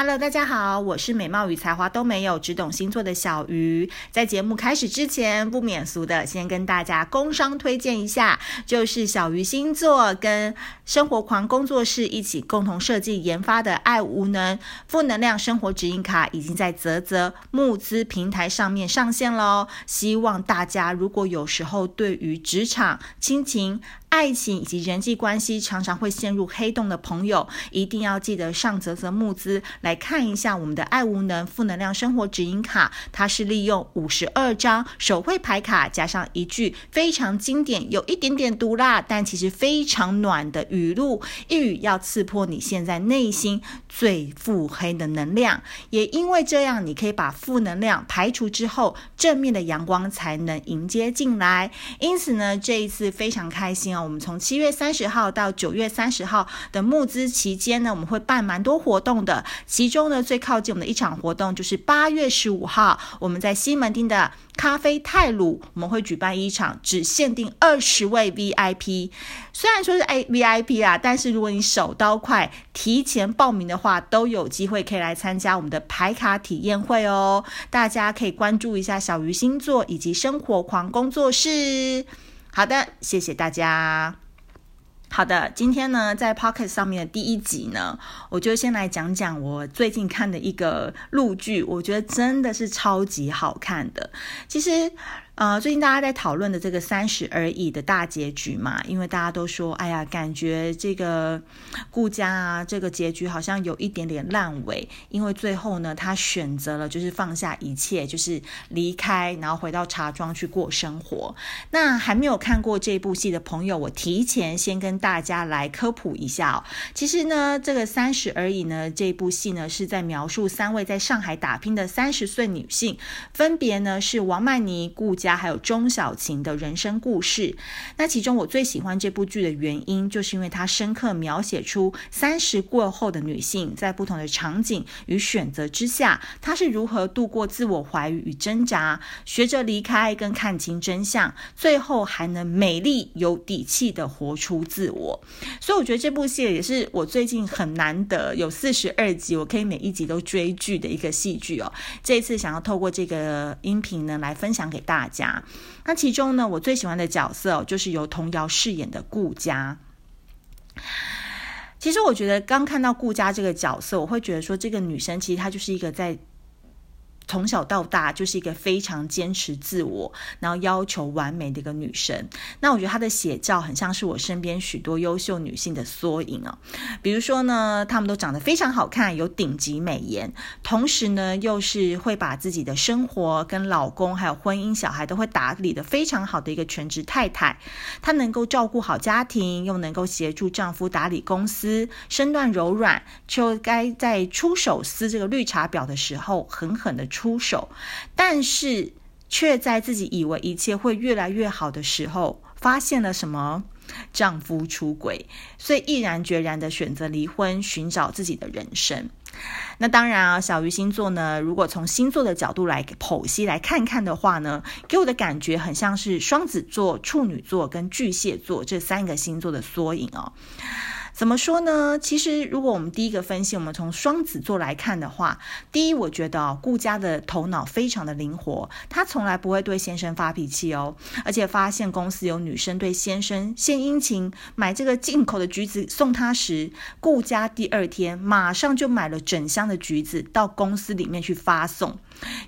Hello，大家好，我是美貌与才华都没有，只懂星座的小鱼。在节目开始之前，不免俗的先跟大家工商推荐一下，就是小鱼星座跟生活狂工作室一起共同设计研发的爱无能负能量生活指引卡，已经在泽泽募资平台上面上线喽。希望大家如果有时候对于职场、亲情、爱情以及人际关系常常会陷入黑洞的朋友，一定要记得上泽泽募资来看一下我们的爱无能负能量生活指引卡。它是利用五十二张手绘牌卡，加上一句非常经典、有一点点毒辣，但其实非常暖的语录，一语要刺破你现在内心最腹黑的能量。也因为这样，你可以把负能量排除之后，正面的阳光才能迎接进来。因此呢，这一次非常开心哦。我们从七月三十号到九月三十号的募资期间呢，我们会办蛮多活动的。其中呢，最靠近我们的一场活动就是八月十五号，我们在西门町的咖啡泰鲁，我们会举办一场只限定二十位 VIP。虽然说是 A VIP 啊，但是如果你手刀快，提前报名的话，都有机会可以来参加我们的排卡体验会哦。大家可以关注一下小鱼星座以及生活狂工作室。好的，谢谢大家。好的，今天呢，在 Pocket 上面的第一集呢，我就先来讲讲我最近看的一个录剧，我觉得真的是超级好看的。其实。呃，最近大家在讨论的这个三十而已的大结局嘛，因为大家都说，哎呀，感觉这个顾佳啊，这个结局好像有一点点烂尾，因为最后呢，他选择了就是放下一切，就是离开，然后回到茶庄去过生活。那还没有看过这部戏的朋友，我提前先跟大家来科普一下哦。其实呢，这个三十而已呢，这部戏呢是在描述三位在上海打拼的三十岁女性，分别呢是王曼妮、顾佳。还有钟小琴的人生故事。那其中我最喜欢这部剧的原因，就是因为它深刻描写出三十过后的女性在不同的场景与选择之下，她是如何度过自我怀疑与挣扎，学着离开跟看清真相，最后还能美丽有底气的活出自我。所以我觉得这部戏也是我最近很难得有四十二集，我可以每一集都追剧的一个戏剧哦。这一次想要透过这个音频呢，来分享给大家。那其中呢，我最喜欢的角色就是由童瑶饰演的顾佳。其实我觉得刚看到顾佳这个角色，我会觉得说，这个女生其实她就是一个在。从小到大就是一个非常坚持自我，然后要求完美的一个女生。那我觉得她的写照很像是我身边许多优秀女性的缩影哦。比如说呢，她们都长得非常好看，有顶级美颜，同时呢又是会把自己的生活跟老公还有婚姻、小孩都会打理得非常好的一个全职太太。她能够照顾好家庭，又能够协助丈夫打理公司，身段柔软，就该在出手撕这个绿茶婊的时候狠狠的出。出手，但是却在自己以为一切会越来越好的时候，发现了什么？丈夫出轨，所以毅然决然的选择离婚，寻找自己的人生。那当然啊，小鱼星座呢，如果从星座的角度来剖析来看看的话呢，给我的感觉很像是双子座、处女座跟巨蟹座这三个星座的缩影哦。怎么说呢？其实，如果我们第一个分析，我们从双子座来看的话，第一，我觉得哦，顾佳的头脑非常的灵活，她从来不会对先生发脾气哦，而且发现公司有女生对先生献殷勤，买这个进口的橘子送他时，顾佳第二天马上就买了整箱的橘子到公司里面去发送，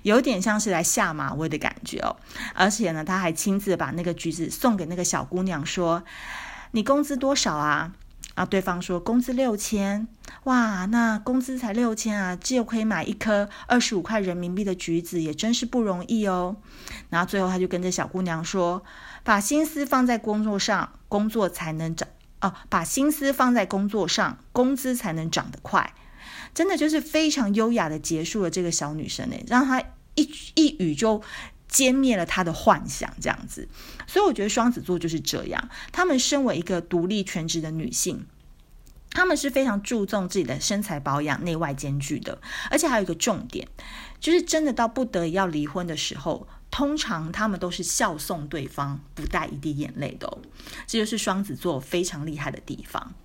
有点像是来下马威的感觉哦。而且呢，他还亲自把那个橘子送给那个小姑娘，说：“你工资多少啊？”啊，对方说工资六千，哇，那工资才六千啊，就可以买一颗二十五块人民币的橘子，也真是不容易哦。然后最后他就跟着小姑娘说：“把心思放在工作上，工作才能涨哦，把心思放在工作上，工资才能涨得快。”真的就是非常优雅的结束了这个小女生呢，让她一一语就。歼灭了他的幻想，这样子，所以我觉得双子座就是这样。他们身为一个独立全职的女性，他们是非常注重自己的身材保养、内外兼具的。而且还有一个重点，就是真的到不得已要离婚的时候，通常他们都是笑送对方，不带一滴眼泪的哦。这就是双子座非常厉害的地方。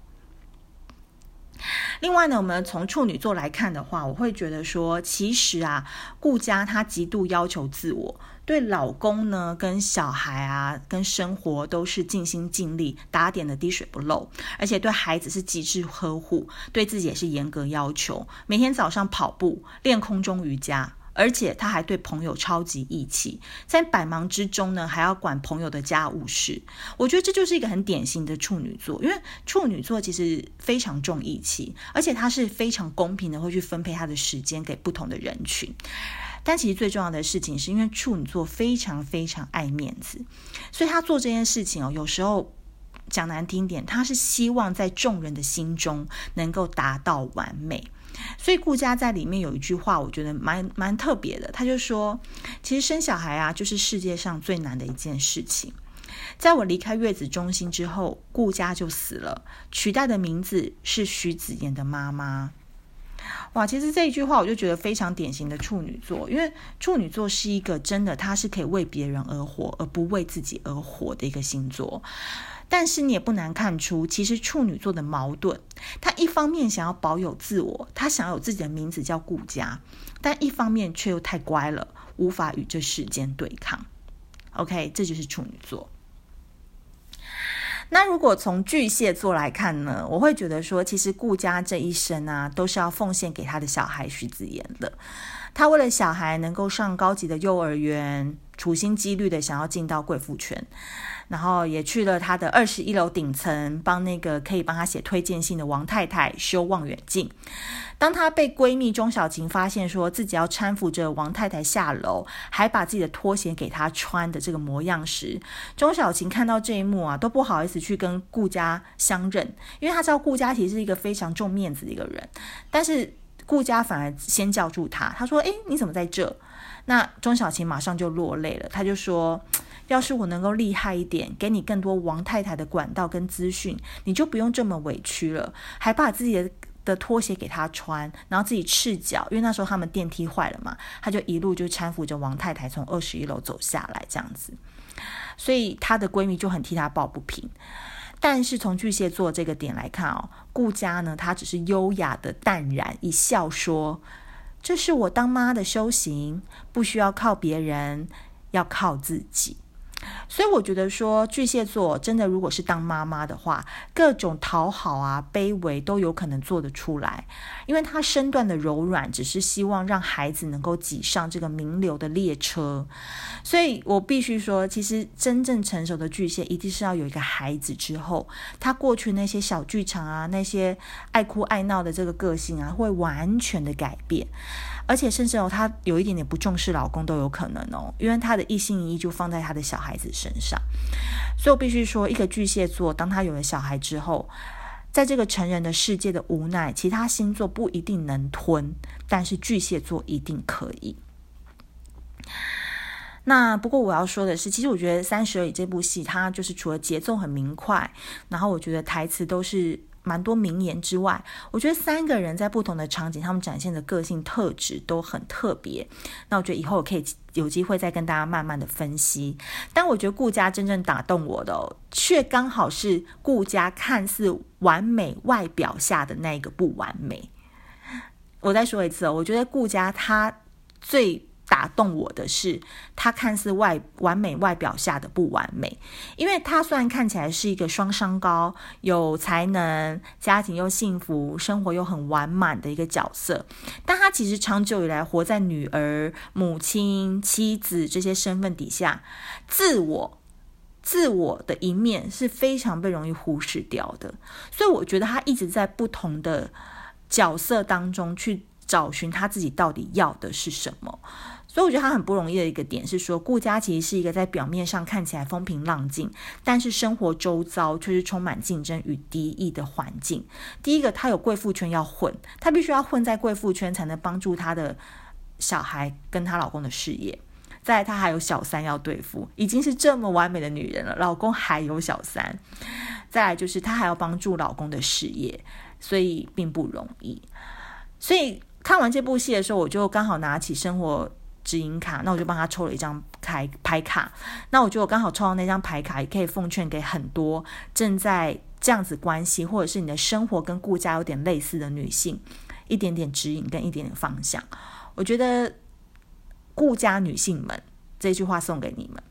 另外呢，我们从处女座来看的话，我会觉得说，其实啊，顾家她极度要求自我，对老公呢、跟小孩啊、跟生活都是尽心尽力，打点的滴水不漏，而且对孩子是极致呵护，对自己也是严格要求，每天早上跑步、练空中瑜伽。而且他还对朋友超级义气，在百忙之中呢，还要管朋友的家务事。我觉得这就是一个很典型的处女座，因为处女座其实非常重义气，而且他是非常公平的，会去分配他的时间给不同的人群。但其实最重要的事情是因为处女座非常非常爱面子，所以他做这件事情哦，有时候讲难听点，他是希望在众人的心中能够达到完美。所以顾家在里面有一句话，我觉得蛮蛮特别的。他就说：“其实生小孩啊，就是世界上最难的一件事情。”在我离开月子中心之后，顾家就死了，取代的名字是徐子言的妈妈。哇，其实这一句话我就觉得非常典型的处女座，因为处女座是一个真的，他是可以为别人而活，而不为自己而活的一个星座。但是你也不难看出，其实处女座的矛盾，他一方面想要保有自我，他想要有自己的名字叫顾家，但一方面却又太乖了，无法与这世间对抗。OK，这就是处女座。那如果从巨蟹座来看呢，我会觉得说，其实顾家这一生啊，都是要奉献给他的小孩徐子言的。他为了小孩能够上高级的幼儿园，处心积虑的想要进到贵妇圈。然后也去了他的二十一楼顶层，帮那个可以帮他写推荐信的王太太修望远镜。当她被闺蜜钟小琴发现说自己要搀扶着王太太下楼，还把自己的拖鞋给她穿的这个模样时，钟小琴看到这一幕啊，都不好意思去跟顾家相认，因为她知道顾家其实是一个非常重面子的一个人。但是顾家反而先叫住她，她说：“诶，你怎么在这？”那钟小琴马上就落泪了，她就说。要是我能够厉害一点，给你更多王太太的管道跟资讯，你就不用这么委屈了，还把自己的的拖鞋给他穿，然后自己赤脚，因为那时候他们电梯坏了嘛，他就一路就搀扶着王太太从二十一楼走下来，这样子，所以她的闺蜜就很替她抱不平。但是从巨蟹座这个点来看哦，顾家呢，她只是优雅的淡然一笑说：“这是我当妈的修行，不需要靠别人，要靠自己。”所以我觉得说，巨蟹座真的如果是当妈妈的话，各种讨好啊、卑微都有可能做得出来，因为他身段的柔软，只是希望让孩子能够挤上这个名流的列车。所以我必须说，其实真正成熟的巨蟹，一定是要有一个孩子之后，他过去那些小剧场啊、那些爱哭爱闹的这个个性啊，会完全的改变。而且甚至哦，她有一点点不重视老公都有可能哦，因为她的一心一意就放在她的小孩子身上。所以我必须说，一个巨蟹座，当他有了小孩之后，在这个成人的世界的无奈，其他星座不一定能吞，但是巨蟹座一定可以。那不过我要说的是，其实我觉得《三十而已》这部戏，它就是除了节奏很明快，然后我觉得台词都是。蛮多名言之外，我觉得三个人在不同的场景，他们展现的个性特质都很特别。那我觉得以后我可以有机会再跟大家慢慢的分析。但我觉得顾家真正打动我的，却刚好是顾家看似完美外表下的那个不完美。我再说一次哦，我觉得顾家他最。打动我的是，他看似外完美外表下的不完美，因为他虽然看起来是一个双商高、有才能、家庭又幸福、生活又很完满的一个角色，但他其实长久以来活在女儿、母亲、妻子这些身份底下，自我、自我的一面是非常被容易忽视掉的。所以我觉得他一直在不同的角色当中去找寻他自己到底要的是什么。所以我觉得他很不容易的一个点是说，顾家其实是一个在表面上看起来风平浪静，但是生活周遭却是充满竞争与敌意的环境。第一个，他有贵妇圈要混，他必须要混在贵妇圈才能帮助他的小孩跟他老公的事业。再她，还有小三要对付，已经是这么完美的女人了，老公还有小三。再来就是他还要帮助老公的事业，所以并不容易。所以看完这部戏的时候，我就刚好拿起生活。指引卡，那我就帮他抽了一张牌牌卡。那我觉得我刚好抽到那张牌卡，也可以奉劝给很多正在这样子关系，或者是你的生活跟顾家有点类似的女性，一点点指引跟一点点方向。我觉得顾家女性们这句话送给你们。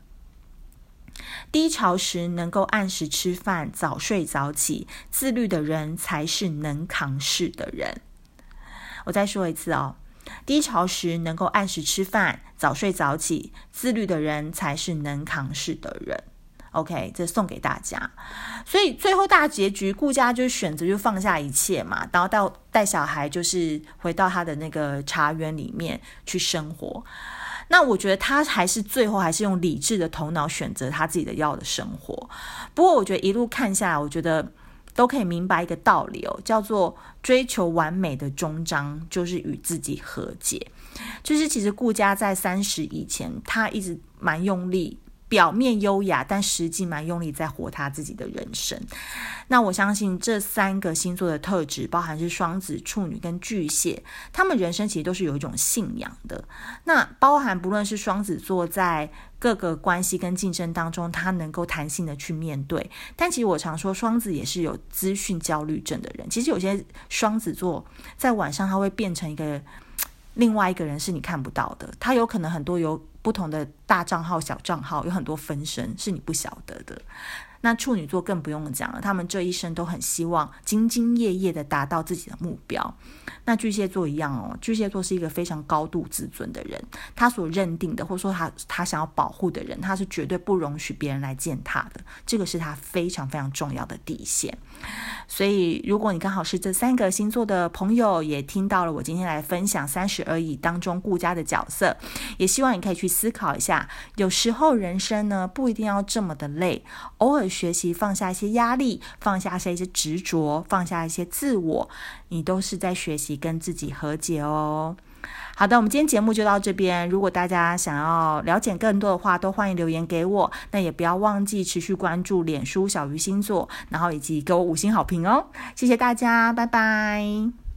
低潮时能够按时吃饭、早睡早起、自律的人才是能扛事的人。我再说一次哦，低潮时能够按时吃饭、早睡早起、自律的人才是能扛事的人。OK，这送给大家。所以最后大结局，顾家就选择就放下一切嘛，然后到带小孩就是回到他的那个茶园里面去生活。那我觉得他还是最后还是用理智的头脑选择他自己的要的生活。不过我觉得一路看下来，我觉得都可以明白一个道理哦，叫做追求完美的终章就是与自己和解。就是其实顾家在三十以前，他一直蛮用力。表面优雅，但实际蛮用力在活他自己的人生。那我相信这三个星座的特质，包含是双子、处女跟巨蟹，他们人生其实都是有一种信仰的。那包含不论是双子座在各个关系跟竞争当中，他能够弹性的去面对。但其实我常说，双子也是有资讯焦虑症的人。其实有些双子座在晚上他会变成一个另外一个人，是你看不到的。他有可能很多有。不同的大账号、小账号有很多分身，是你不晓得的。那处女座更不用讲了，他们这一生都很希望兢兢业业的达到自己的目标。那巨蟹座一样哦，巨蟹座是一个非常高度自尊的人，他所认定的或者说他他想要保护的人，他是绝对不容许别人来践踏的，这个是他非常非常重要的底线。所以，如果你刚好是这三个星座的朋友，也听到了我今天来分享三十而已当中顾家的角色，也希望你可以去思考一下，有时候人生呢不一定要这么的累，偶尔。学习放下一些压力，放下一些执着，放下一些自我，你都是在学习跟自己和解哦。好的，我们今天节目就到这边。如果大家想要了解更多的话，都欢迎留言给我。那也不要忘记持续关注脸书小鱼星座，然后以及给我五星好评哦。谢谢大家，拜拜。